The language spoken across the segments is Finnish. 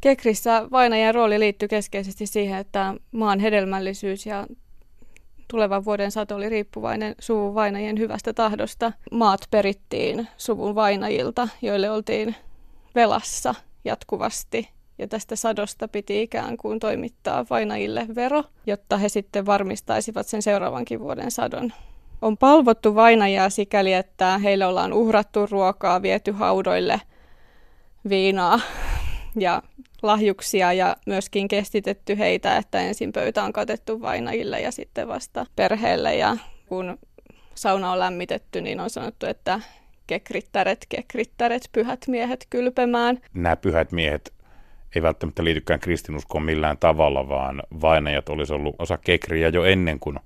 Kekrissä vainajan rooli liittyy keskeisesti siihen, että maan hedelmällisyys ja tulevan vuoden sato oli riippuvainen suvun vainajien hyvästä tahdosta. Maat perittiin suvun vainajilta, joille oltiin velassa jatkuvasti. Ja tästä sadosta piti ikään kuin toimittaa vainajille vero, jotta he sitten varmistaisivat sen seuraavankin vuoden sadon. On palvottu vainajaa sikäli, että heille ollaan uhrattu ruokaa, viety haudoille viinaa ja lahjuksia ja myöskin kestitetty heitä, että ensin pöytä on katettu vainajille ja sitten vasta perheelle. Ja kun sauna on lämmitetty, niin on sanottu, että kekrittäret, kekrittäret, pyhät miehet kylpemään. Nämä pyhät miehet ei välttämättä liitykään kristinuskoon millään tavalla, vaan vainajat olisi ollut osa kekriä jo ennen kuin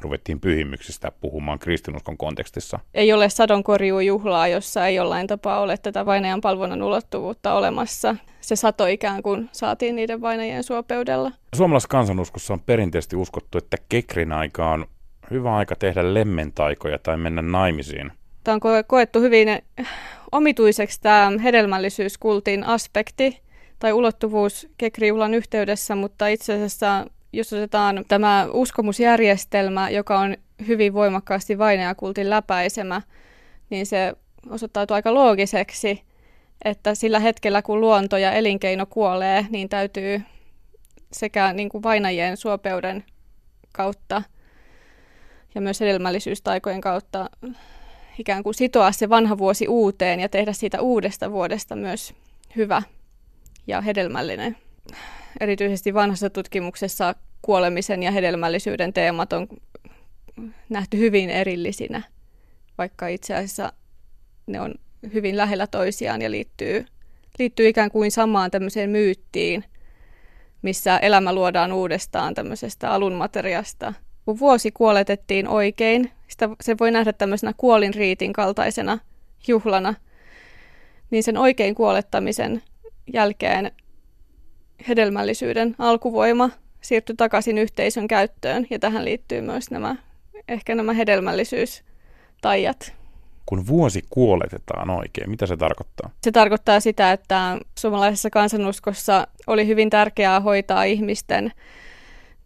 ruvettiin pyhimyksistä puhumaan kristinuskon kontekstissa. Ei ole sadonkorjuujuhlaa, jossa ei jollain tapaa ole tätä vainajan palvonnan ulottuvuutta olemassa. Se sato ikään kuin saatiin niiden vainajien suopeudella. Suomalaisessa kansanuskossa on perinteisesti uskottu, että kekrin aika on hyvä aika tehdä lemmentaikoja tai mennä naimisiin. Tämä on koettu hyvin omituiseksi tämä hedelmällisyyskultin aspekti tai ulottuvuus kekrijuhlan yhteydessä, mutta itse asiassa jos otetaan tämä uskomusjärjestelmä, joka on hyvin voimakkaasti vainajakultin läpäisemä, niin se osoittautuu aika loogiseksi, että sillä hetkellä kun luonto ja elinkeino kuolee, niin täytyy sekä niin kuin vainajien suopeuden kautta ja myös hedelmällisyystaikojen kautta ikään kuin sitoa se vanha vuosi uuteen ja tehdä siitä uudesta vuodesta myös hyvä ja hedelmällinen. Erityisesti vanhassa tutkimuksessa kuolemisen ja hedelmällisyyden teemat on nähty hyvin erillisinä, vaikka itse asiassa ne on hyvin lähellä toisiaan ja liittyy, liittyy ikään kuin samaan tämmöiseen myyttiin, missä elämä luodaan uudestaan tämmöisestä alunmateriasta. Kun vuosi kuoletettiin oikein, sitä, se voi nähdä tämmöisenä kuolinriitin kaltaisena juhlana, niin sen oikein kuolettamisen jälkeen hedelmällisyyden alkuvoima siirtyi takaisin yhteisön käyttöön ja tähän liittyy myös nämä, ehkä nämä hedelmällisyystaijat. Kun vuosi kuoletetaan oikein, mitä se tarkoittaa? Se tarkoittaa sitä, että suomalaisessa kansanuskossa oli hyvin tärkeää hoitaa ihmisten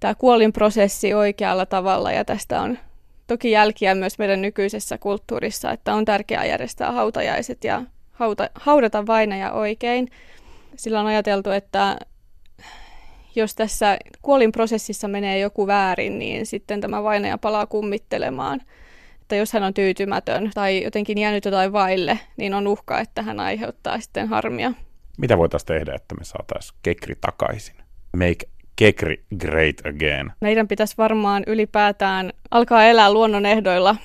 tämä kuolinprosessi oikealla tavalla ja tästä on toki jälkiä myös meidän nykyisessä kulttuurissa, että on tärkeää järjestää hautajaiset ja hauta, haudata vainaja oikein. Sillä on ajateltu, että jos tässä kuolinprosessissa menee joku väärin, niin sitten tämä vainaja palaa kummittelemaan. Että jos hän on tyytymätön tai jotenkin jäänyt jotain vaille, niin on uhka, että hän aiheuttaa sitten harmia. Mitä voitaisiin tehdä, että me saataisiin kekri takaisin? Make kekri great again. Meidän pitäisi varmaan ylipäätään alkaa elää luonnon ehdoilla.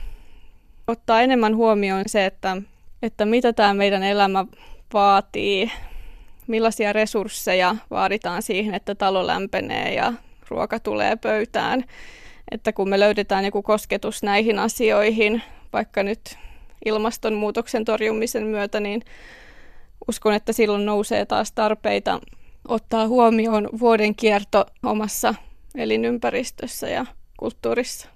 Ottaa enemmän huomioon se, että, että mitä tämä meidän elämä vaatii millaisia resursseja vaaditaan siihen, että talo lämpenee ja ruoka tulee pöytään. Että kun me löydetään joku kosketus näihin asioihin, vaikka nyt ilmastonmuutoksen torjumisen myötä, niin uskon, että silloin nousee taas tarpeita ottaa huomioon vuoden kierto omassa elinympäristössä ja kulttuurissa.